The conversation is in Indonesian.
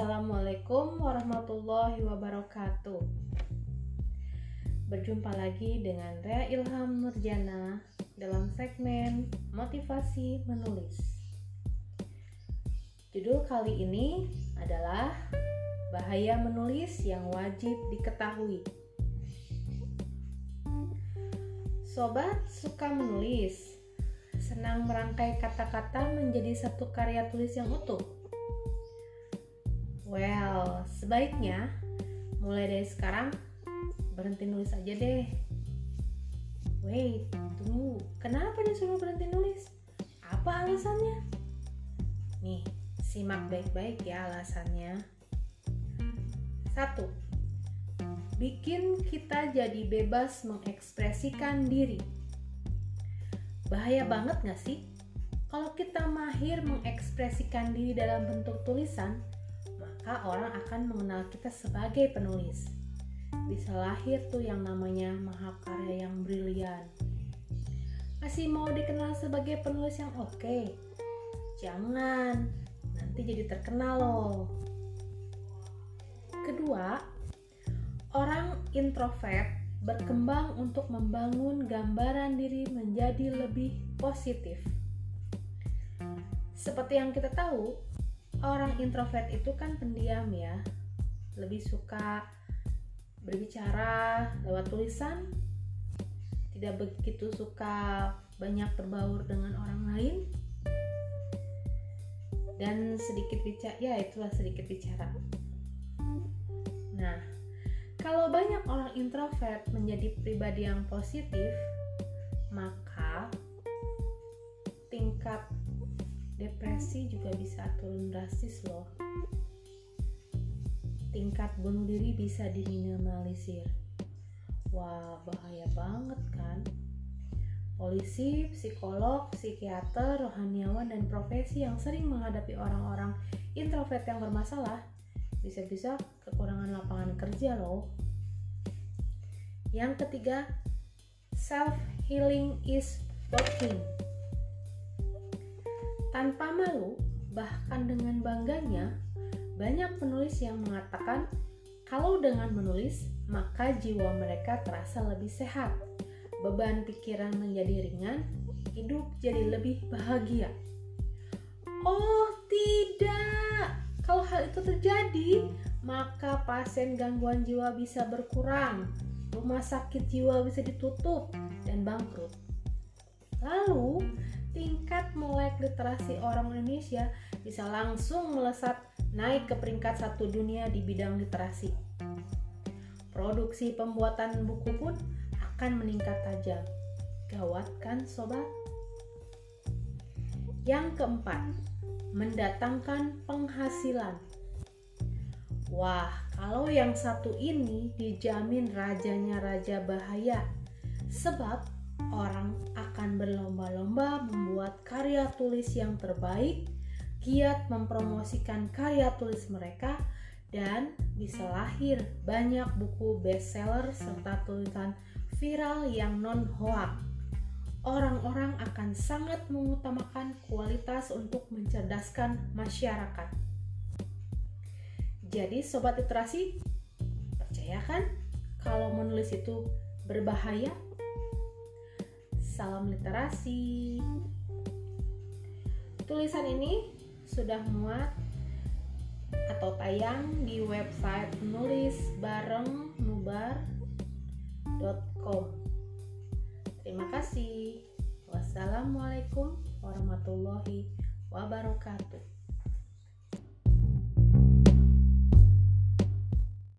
Assalamualaikum warahmatullahi wabarakatuh. Berjumpa lagi dengan Rea Ilham Nurjana dalam segmen Motivasi Menulis. Judul kali ini adalah Bahaya Menulis yang Wajib Diketahui. Sobat suka menulis, senang merangkai kata-kata menjadi satu karya tulis yang utuh Well, sebaiknya mulai dari sekarang berhenti nulis aja deh. Wait, tunggu. Kenapa disuruh berhenti nulis? Apa alasannya? Nih, simak baik-baik ya alasannya. Satu, bikin kita jadi bebas mengekspresikan diri. Bahaya banget gak sih? Kalau kita mahir mengekspresikan diri dalam bentuk tulisan, maka orang akan mengenal kita sebagai penulis. Bisa lahir tuh yang namanya mahakarya yang brilian. Masih mau dikenal sebagai penulis yang oke? Okay? Jangan, nanti jadi terkenal loh. Kedua, orang introvert berkembang untuk membangun gambaran diri menjadi lebih positif. Seperti yang kita tahu, orang introvert itu kan pendiam ya. Lebih suka berbicara lewat tulisan tidak begitu suka banyak berbaur dengan orang lain. Dan sedikit bicara ya itulah sedikit bicara. Nah kalau banyak orang introvert menjadi pribadi yang positif maka tingkat depresi juga bisa turun drastis loh. Tingkat bunuh diri bisa diminimalisir. Wah bahaya banget kan? Polisi, psikolog, psikiater, rohaniawan, dan profesi yang sering menghadapi orang-orang introvert yang bermasalah bisa-bisa kekurangan lapangan kerja loh. Yang ketiga self healing is working tanpa malu, bahkan dengan bangganya, banyak penulis yang mengatakan kalau dengan menulis, maka jiwa mereka terasa lebih sehat, beban pikiran menjadi ringan, hidup jadi lebih bahagia. Oh, tidak! Kalau hal itu terjadi, maka pasien gangguan jiwa bisa berkurang, rumah sakit jiwa bisa ditutup, dan bangkrut. Lalu, tingkat literasi orang Indonesia bisa langsung melesat naik ke peringkat satu dunia di bidang literasi. Produksi pembuatan buku pun akan meningkat tajam. Gawat kan sobat? Yang keempat, mendatangkan penghasilan. Wah, kalau yang satu ini dijamin rajanya raja bahaya. Sebab orang akan berlomba-lomba membuat karya tulis yang terbaik, giat mempromosikan karya tulis mereka, dan bisa lahir banyak buku bestseller serta tulisan viral yang non-hoax. Orang-orang akan sangat mengutamakan kualitas untuk mencerdaskan masyarakat. Jadi sobat literasi, percaya kan kalau menulis itu berbahaya? Salam literasi. Tulisan ini sudah muat atau tayang di website nulis bareng nubar.com. Terima kasih. Wassalamualaikum warahmatullahi wabarakatuh.